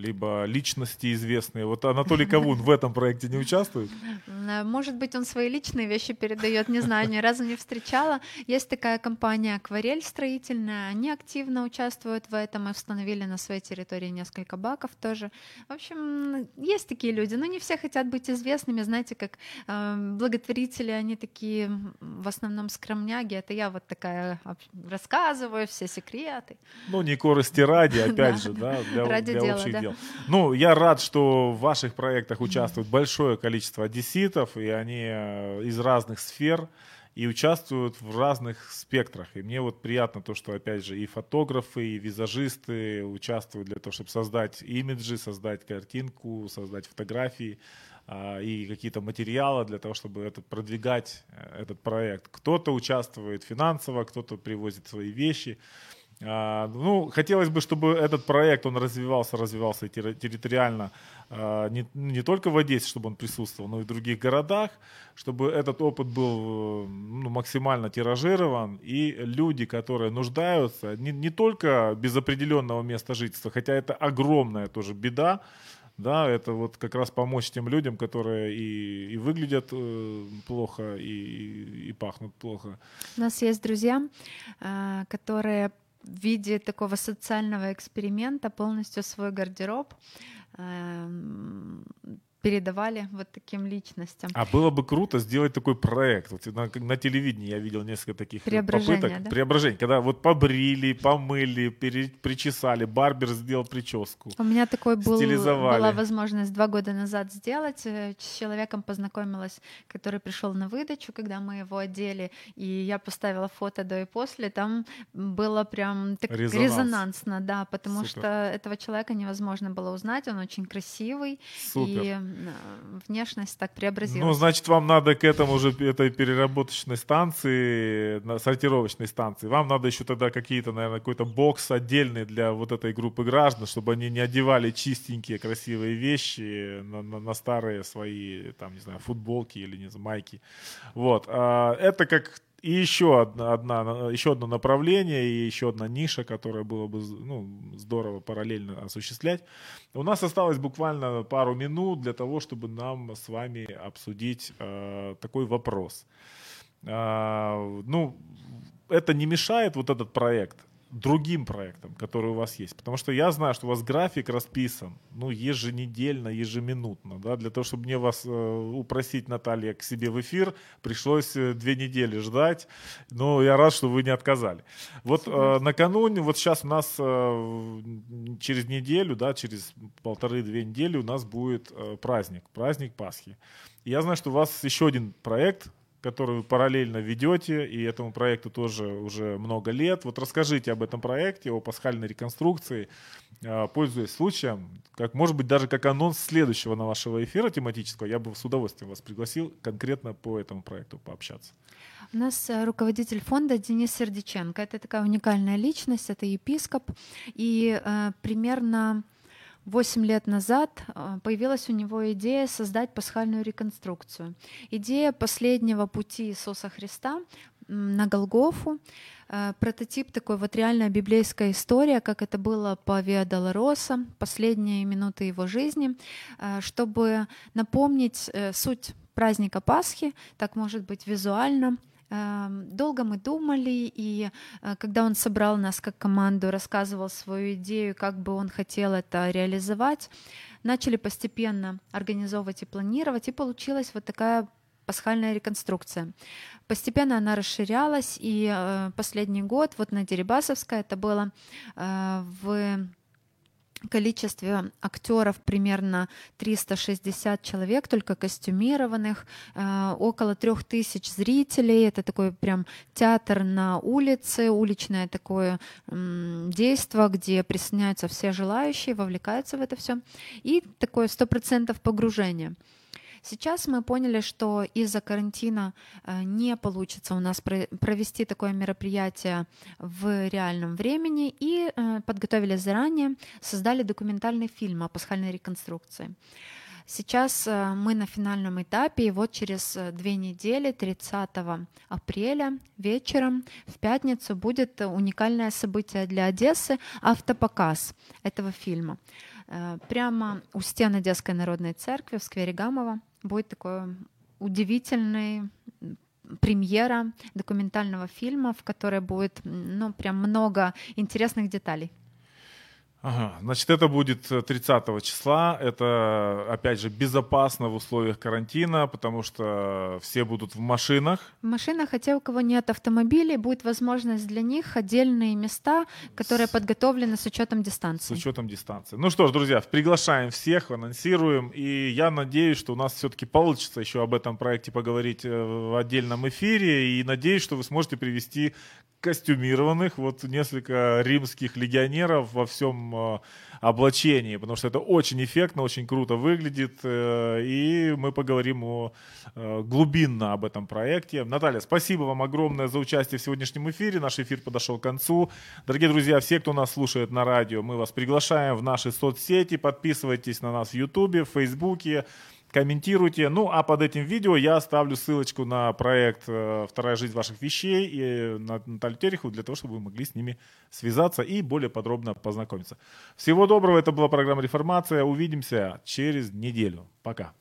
Либо личности известные. Вот Анатолий Кавун в этом проекте не участвует? Э, может быть, он свои личные вещи передает, не знаю, ни разу не встречала. Есть такая компания «Акварель» строительная, они активно участвуют в этом и установили на своей территории несколько баков тоже. В общем, есть такие люди, но не все хотят быть известными, знаете, как э, благотворители, они такие в основном скромняги, это я вот такая рассказываю все секреты. Ну, не корости ради, опять же, да, для, ради для дела, общих да. дел. Понял. Ну, я рад, что в ваших проектах участвует большое количество одесситов, и они э, из разных сфер и участвуют в разных спектрах. И мне вот приятно то, что, опять же, и фотографы, и визажисты участвуют для того, чтобы создать имиджи, создать картинку, создать фотографии а, и какие-то материалы для того, чтобы это продвигать э, этот проект. Кто-то участвует финансово, кто-то привозит свои вещи. А, ну, хотелось бы, чтобы этот проект, он развивался, развивался территориально, а, не, не только в Одессе, чтобы он присутствовал, но и в других городах, чтобы этот опыт был ну, максимально тиражирован, и люди, которые нуждаются, не, не только без определенного места жительства, хотя это огромная тоже беда, да, это вот как раз помочь тем людям, которые и, и выглядят э, плохо, и, и, и пахнут плохо. У нас есть друзья, э, которые в виде такого социального эксперимента полностью свой гардероб. Эм, передавали вот таким личностям. А было бы круто сделать такой проект. Вот на, на телевидении я видел несколько таких попыток. Да? Преображение. Когда вот побрили, помыли, пере, причесали, барбер сделал прическу. У меня такой был, была возможность два года назад сделать. Э, с человеком познакомилась, который пришел на выдачу, когда мы его одели, и я поставила фото до и после. Там было прям так Резонанс. резонансно, да, потому Супер. что этого человека невозможно было узнать. Он очень красивый. Супер. И внешность так преобразилась. Ну, значит, вам надо к этому же, этой переработочной станции, сортировочной станции, вам надо еще тогда какие-то, наверное, какой-то бокс отдельный для вот этой группы граждан, чтобы они не одевали чистенькие, красивые вещи на, на, на старые свои, там, не знаю, футболки или, не знаю, майки. Вот. А, это как и еще, одна, одна, еще одно направление и еще одна ниша, которая было бы ну, здорово параллельно осуществлять. У нас осталось буквально пару минут для того, чтобы нам с вами обсудить э, такой вопрос. Э, ну, это не мешает вот этот проект другим проектам, которые у вас есть. Потому что я знаю, что у вас график расписан, ну, еженедельно, ежеминутно, да, для того, чтобы мне вас э, упросить, Наталья, к себе в эфир, пришлось э, две недели ждать, но я рад, что вы не отказали. Вот э, накануне, вот сейчас у нас э, через неделю, да, через полторы-две недели у нас будет э, праздник, праздник Пасхи. я знаю, что у вас еще один проект который вы параллельно ведете, и этому проекту тоже уже много лет. Вот расскажите об этом проекте, о пасхальной реконструкции, а, пользуясь случаем, как, может быть, даже как анонс следующего на вашего эфира тематического, я бы с удовольствием вас пригласил конкретно по этому проекту пообщаться. У нас э, руководитель фонда Денис Сердиченко. Это такая уникальная личность, это епископ. И э, примерно Восемь лет назад э, появилась у него идея создать пасхальную реконструкцию. Идея последнего пути Иисуса Христа на Голгофу, э, прототип такой вот реальная библейская история, как это было по Виа Долороса, последние минуты его жизни, э, чтобы напомнить суть праздника Пасхи, так может быть визуально, долго мы думали, и э, когда он собрал нас как команду, рассказывал свою идею, как бы он хотел это реализовать, начали постепенно организовывать и планировать, и получилась вот такая пасхальная реконструкция. Постепенно она расширялась, и э, последний год, вот на Дерибасовской, это было э, в количестве актеров примерно 360 человек, только костюмированных, э, около трех тысяч зрителей. Это такой прям театр на улице, уличное такое действо, где присоединяются все желающие, вовлекаются в это все. И такое сто процентов погружение. Сейчас мы поняли, что из-за карантина э, не получится у нас провести такое мероприятие в реальном времени и э, подготовили заранее, создали документальный фильм о пасхальной реконструкции. Сейчас э, мы на финальном этапе, и вот через две недели, 30 апреля вечером в пятницу будет уникальное событие для Одессы — автопоказ этого фильма. Прямо у стен Одесской народной церкви в сквере Гамова будет такой удивительный премьера документального фильма, в которой будет ну, прям много интересных деталей. Ага, значит, это будет 30 э, числа. Это, опять же, безопасно в условиях карантина, потому что все будут в машинах. В машинах, хотя у кого нет автомобилей, будет возможность для них отдельные места, которые с... подготовлены с учетом дистанции. С учетом дистанции. Ну что ж, друзья, приглашаем всех, анонсируем. И я надеюсь, что у нас все-таки получится еще об этом проекте поговорить э, в отдельном эфире. И надеюсь, что вы сможете привести костюмированных, вот несколько римских легионеров во всем э, облачении, потому что это очень эффектно, очень круто выглядит, э, и мы поговорим о, э, глубинно об этом проекте. Наталья, спасибо вам огромное за участие в сегодняшнем эфире. Наш эфир подошел к концу. Дорогие друзья, все, кто нас слушает на радио, мы вас приглашаем в наши соцсети, подписывайтесь на нас в Ютубе, в Фейсбуке, комментируйте. Ну, а под этим видео я оставлю ссылочку на проект э, «Вторая жизнь ваших вещей» и на Наталью Терехову для того, чтобы вы могли с ними связаться и более подробно познакомиться. Всего доброго. Это была программа «Реформация». Увидимся через неделю. Пока.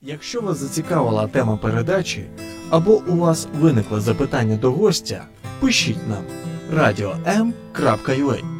Якщо вас зацікавила тема передачі або у вас виникло запитання до гостя, пишіть нам radio.m.ua